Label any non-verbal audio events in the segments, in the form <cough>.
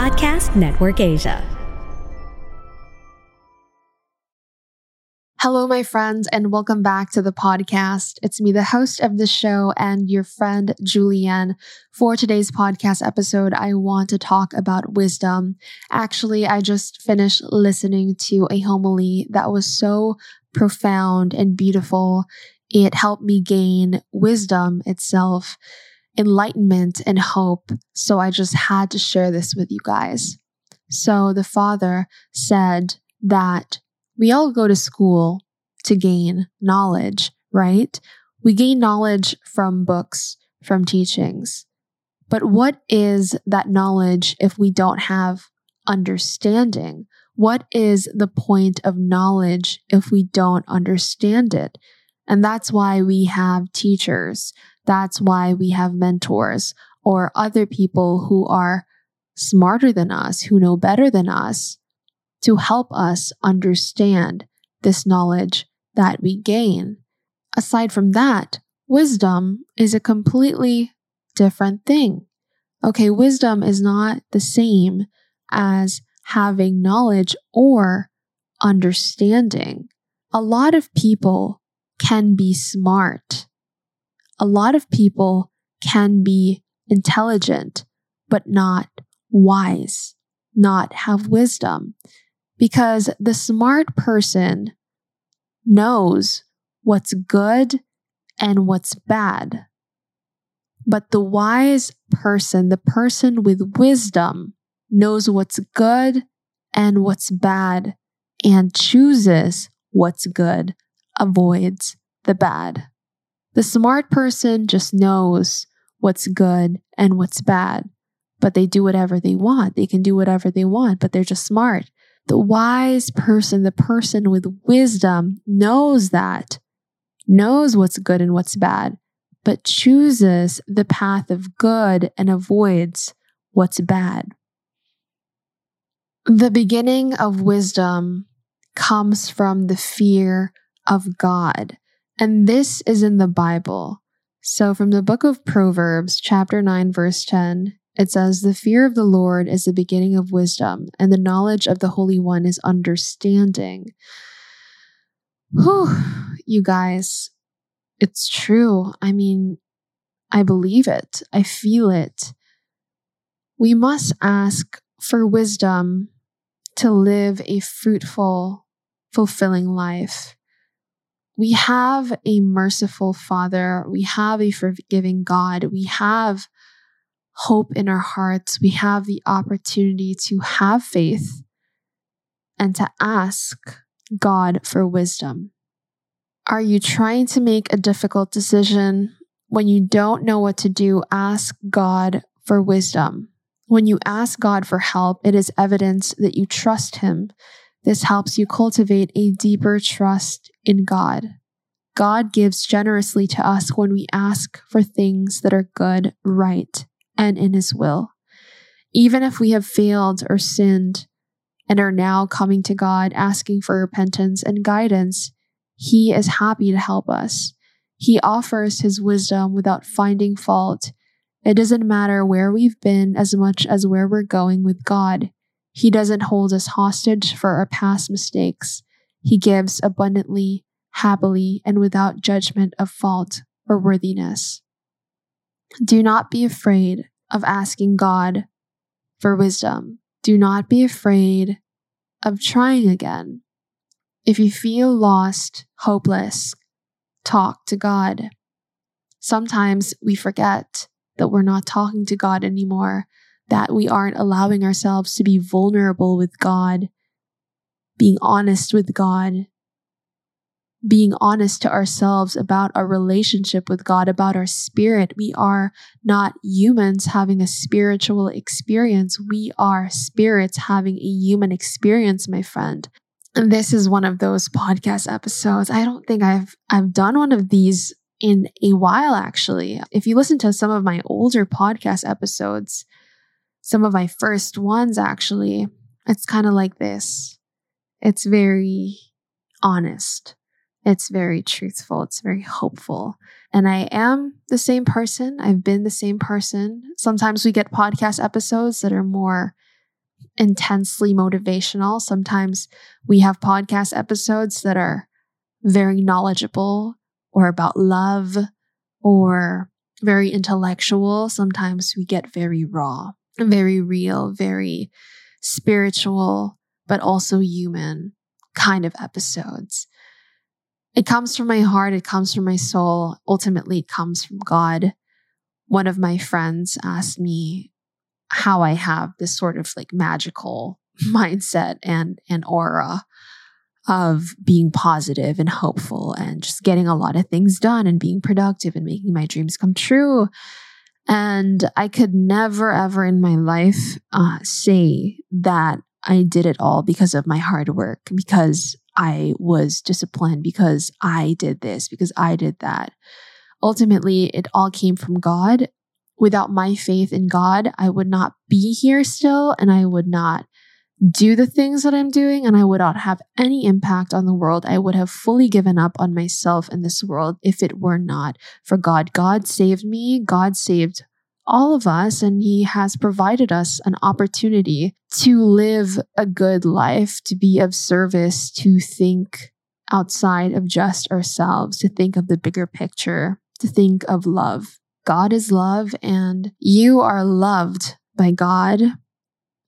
Podcast Network Asia. Hello, my friends, and welcome back to the podcast. It's me, the host of the show, and your friend, Julienne. For today's podcast episode, I want to talk about wisdom. Actually, I just finished listening to a homily that was so profound and beautiful. It helped me gain wisdom itself, enlightenment, and hope. So I just had to share this with you guys. So the father said that we all go to school to gain knowledge, right? We gain knowledge from books, from teachings. But what is that knowledge if we don't have understanding? What is the point of knowledge if we don't understand it? And that's why we have teachers. That's why we have mentors or other people who are smarter than us, who know better than us, to help us understand this knowledge that we gain. Aside from that, wisdom is a completely different thing. Okay, wisdom is not the same as having knowledge or understanding. A lot of people can be smart. A lot of people can be intelligent, but not wise, not have wisdom because the smart person knows what's good and what's bad. But the wise person, the person with wisdom, knows what's good and what's bad and chooses what's good, avoids the bad. The smart person just knows what's good and what's bad, but they do whatever they want. They can do whatever they want, but they're just smart. The wise person, the person with wisdom, knows that, knows what's good and what's bad, but chooses the path of good and avoids what's bad. The beginning of wisdom comes from the fear of God. And this is in the Bible. So, from the book of Proverbs, chapter 9, verse 10, it says, The fear of the Lord is the beginning of wisdom, and the knowledge of the Holy One is understanding. Whew, you guys, it's true. I mean, I believe it, I feel it. We must ask for wisdom to live a fruitful, fulfilling life. We have a merciful Father. We have a forgiving God. We have hope in our hearts, we have the opportunity to have faith and to ask God for wisdom. Are you trying to make a difficult decision? When you don't know what to do, ask God for wisdom. When you ask God for help, it is evidence that you trust Him. This helps you cultivate a deeper trust in God. God gives generously to us when we ask for things that are good, right, and in His will. Even if we have failed or sinned and are now coming to God asking for repentance and guidance, He is happy to help us. He offers His wisdom without finding fault. It doesn't matter where we've been as much as where we're going with God. He doesn't hold us hostage for our past mistakes. He gives abundantly, happily, and without judgment of fault or worthiness. Do not be afraid of asking God for wisdom. Do not be afraid of trying again. If you feel lost, hopeless, talk to God. Sometimes we forget that we're not talking to God anymore, that we aren't allowing ourselves to be vulnerable with God, being honest with God. being honest to ourselves about our relationship with God, about our spirit. We are not humans having a spiritual experience. We are spirits having a human experience, my friend. And this is one of those podcast episodes. I don't think I've I've done one of these in a while actually. If you listen to some of my older podcast episodes, some of my first ones actually, it's kind of like this. It's very honest. It's very truthful. It's very hopeful. And I am the same person. I've been the same person. Sometimes we get podcast episodes that are more intensely motivational. Sometimes we have podcast episodes that are very knowledgeable or about love or very intellectual. Sometimes we get very raw, very real, very spiritual, but also human kind of episodes. It comes from my heart, it comes from my soul. Ultimately, it comes from God. One of my friends asked me how I have this sort of like magical <laughs> mindset and, and aura of being positive and hopeful and just getting a lot of things done and being productive and making my dreams come true. And I could never, ever in my life uh, say that I did it all because of my hard work, because I was disciplined, because I did this, because I did that. Ultimately, it all came from God. Without my faith in God, I would not be here still and I would not do the things that I'm doing and I would not have any impact on the world. I would have fully given up on myself and this world if it were not for God. God saved me. God saved all of us, and He has provided us an opportunity to live a good life, to be of service, to think outside of just ourselves, to think of the bigger picture, to think of love. God is love, and you are loved by God.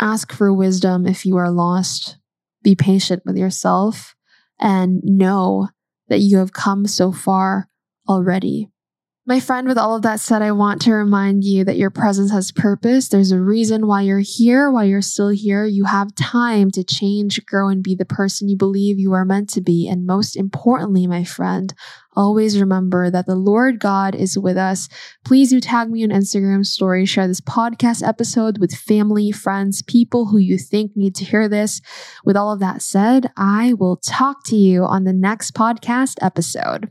Ask for wisdom if you are lost. Be patient with yourself and know that you have come so far already. My friend, with all of that said, I want to remind you that your presence has purpose. There's a reason why you're here, why you're still here. You have time to change, grow, and be the person you believe you are meant to be. And most importantly, my friend, always remember that the Lord God is with us. Please do tag me on Instagram story, share this podcast episode with family, friends, people who you think need to hear this. With all of that said, I will talk to you on the next podcast episode.